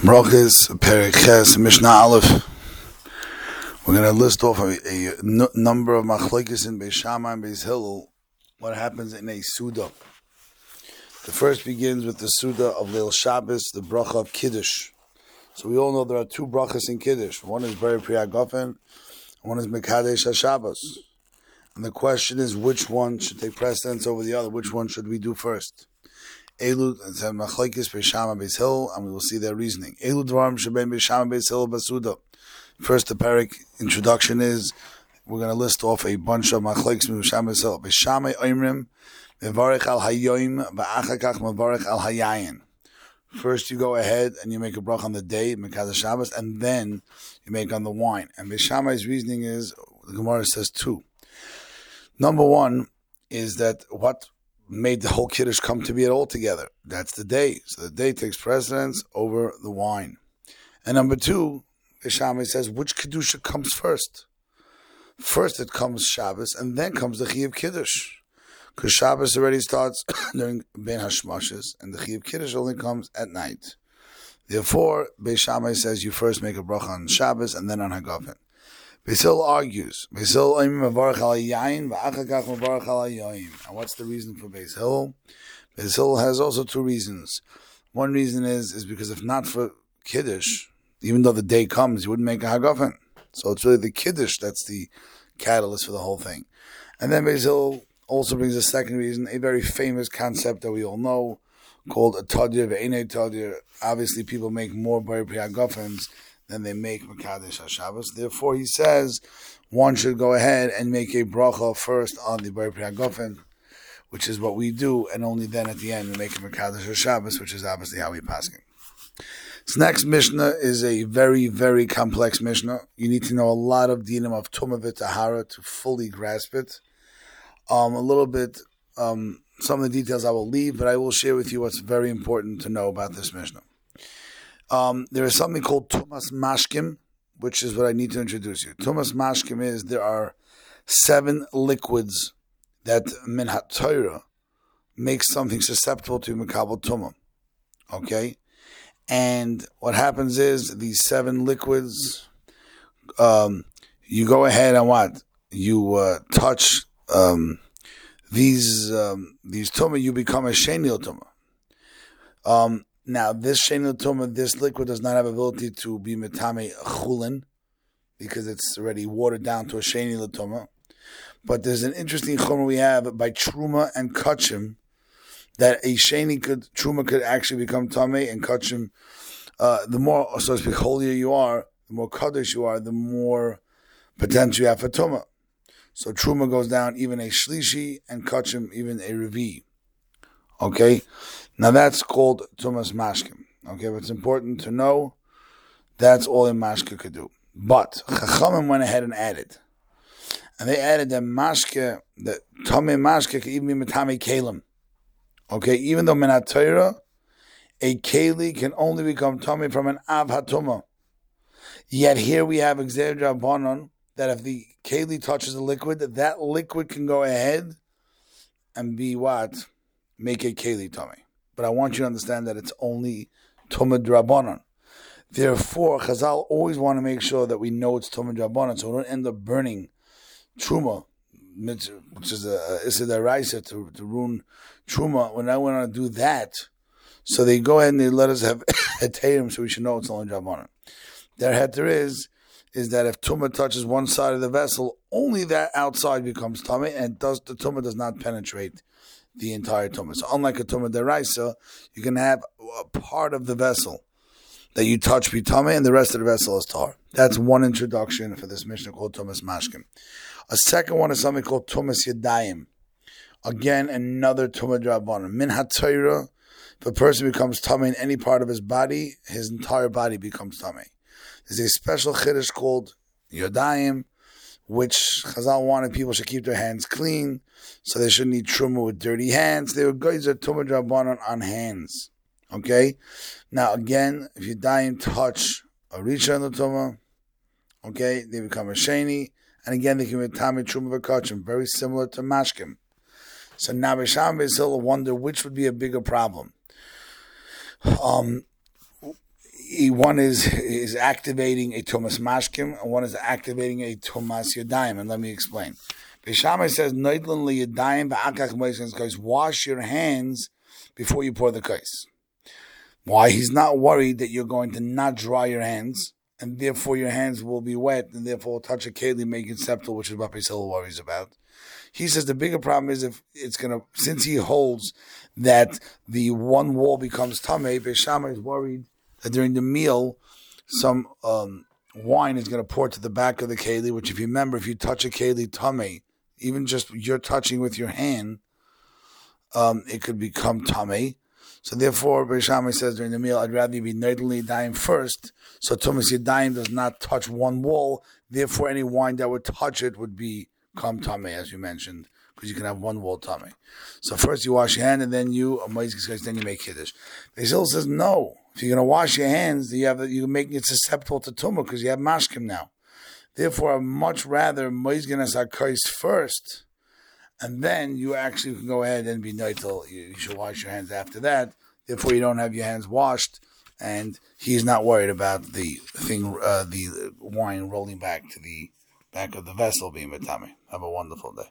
Brachis, Perik Ches, Mishnah Aleph. We're going to list off a, a n- number of machlokes in Beis Shammai and Beis Hillel, what happens in a Suda. The first begins with the Suda of Leil Shabbos, the bracha of Kiddush. So we all know there are two brachas in Kiddush. One is Beri Priyagofen, one is Mekadesh HaShabbos. And the question is, which one should take precedence over the other? Which one should we do first? Elu machlekes beishama beis hill, and we will see their reasoning. Elu dvarim sheben beishama beis hill basuda. First, the parak introduction is we're going to list off a bunch of machlekes beishama beis hill. Beishama oimrim mevarich al hayoim va'achakach mevarich al hayayin. First, you go ahead and you make a brach on the day, Mekaz Shabbos, and then you make on the wine. And Beishamai's reasoning is, the Gemara says two. Number one is that what made the whole Kiddush come to be at all together. That's the day. So the day takes precedence over the wine. And number two, Ishami says, which Kedusha comes first? First it comes Shabbos, and then comes the Chiyuv Kiddush. Because Shabbos already starts during Ben Hashmashes, and the Chiyuv Kiddush only comes at night. Therefore, Beis Shammai says you first make a bracha on Shabbos and then on Hagafen. Basil argues. Basil And what's the reason for Basil? Basil has also two reasons. One reason is is because if not for Kiddush, even though the day comes, you wouldn't make a Hagafen. So it's really the Kiddush that's the catalyst for the whole thing. And then Basil also brings a second reason, a very famous concept that we all know called a Tadir, Ve'ene Tadir. Obviously, people make more Bari Priyagafens then they make Makadesh HaShabbos. Therefore, he says one should go ahead and make a bracha first on the Bar Priyagofen, which is what we do, and only then at the end we make a Makadesh HaShabbos, which is obviously how we pass it. This next Mishnah is a very, very complex Mishnah. You need to know a lot of dinim of Tumah Tahara to fully grasp it. Um, a little bit, um, some of the details I will leave, but I will share with you what's very important to know about this Mishnah. Um, there is something called Tumas Mashkim, which is what I need to introduce you. Tumas Mashkim is there are seven liquids that Minhat Torah makes something susceptible to Makabal Tumah. Okay? And what happens is these seven liquids, um, you go ahead and what? You uh, touch um, these um, these tumah, you become a shenil tumah. Now, this Shein Tuma, this liquid does not have ability to be Metame Chulin, because it's already watered down to a Shein Latuma. But there's an interesting chumrah we have by Truma and Kachim, that a Sheni could, Truma could actually become Tame and Kachim. Uh, the more, so to speak, holier you are, the more Kaddish you are, the more potential you have for Tuma. So Truma goes down even a Shlishi and Kachim even a Revi. Okay? Now that's called Tumas Mashkim. Okay, but it's important to know that's all a Mashka could do. But Chachamim went ahead and added. And they added that Mashke, that Tame Mashke can even be Matame Kalim. Okay, even though Menat a Kali can only become Tame from an Av Hatuma. Yet here we have Exer Bonon that if the Kali touches the liquid, that liquid can go ahead and be what? Make a Kali Tame but I want you to understand that it's only Tumad Rabbanon. Therefore, Chazal always want to make sure that we know it's Tumad Rabbanon, so we don't end up burning Truma, which is a Issa Raisa to, to ruin Truma. When I want to do that, so they go ahead and they let us have a Heterim, so we should know it's only Rabbanon. Their Heter is, is that if Tumah touches one side of the vessel, only that outside becomes Tumah, and does, the Tumah does not penetrate the entire tumah. So unlike a tumah deraisa, you can have a part of the vessel that you touch be tumah, and the rest of the vessel is tar. That's one introduction for this mission called Tumas Mashkim. A second one is something called Tumas Yadayim. Again, another tumah drabanan. Min hatayra. If a person becomes tummy in any part of his body, his entire body becomes tummy. There's a special chiddush called Yadayim which Chazal wanted people should keep their hands clean, so they shouldn't eat truma with dirty hands. They were that tumah drabanan on hands. Okay, now again, if you die and touch a richa in the tumah, okay, they become a sheni, and again they can be tami truma v'kachim, very similar to mashkim. So now Bisham Basil wonder which would be a bigger problem. Um, one is is activating a Tumas Mashkim, and one is activating a Tumas Yadayim. And let me explain. Beishamai says, "Noidlin liyadayim ba'akach moises Wash your hands before you pour the kais. Why? He's not worried that you're going to not dry your hands, and therefore your hands will be wet, and therefore touch a keli, make it septal, which is what Beisil worries about. He says the bigger problem is if it's gonna, since he holds that the one wall becomes tame, Beishamai is worried that during the meal, some um, wine is going to pour to the back of the keli, which if you remember, if you touch a keli tummy, even just you're touching with your hand, um, it could become tummy. So therefore, Bereshami says during the meal, I'd rather you be nerdly dying first. So Tumas Yadayim does not touch one wall. Therefore, any wine that would touch it would become tummy, as you mentioned, because you can have one wall tummy. So first you wash your hand, and then you then you make kiddush. Basil says no. If you're going to wash your hands, you have you're making it susceptible to tumah because you have mashkim now. Therefore, I'd much rather moizganas akais first and then you actually can go ahead and be neitel. You should wash your hands after that. Therefore, you don't have your hands washed, and he's not worried about the thing, uh, the wine rolling back to the back of the vessel being matame. Have a wonderful day.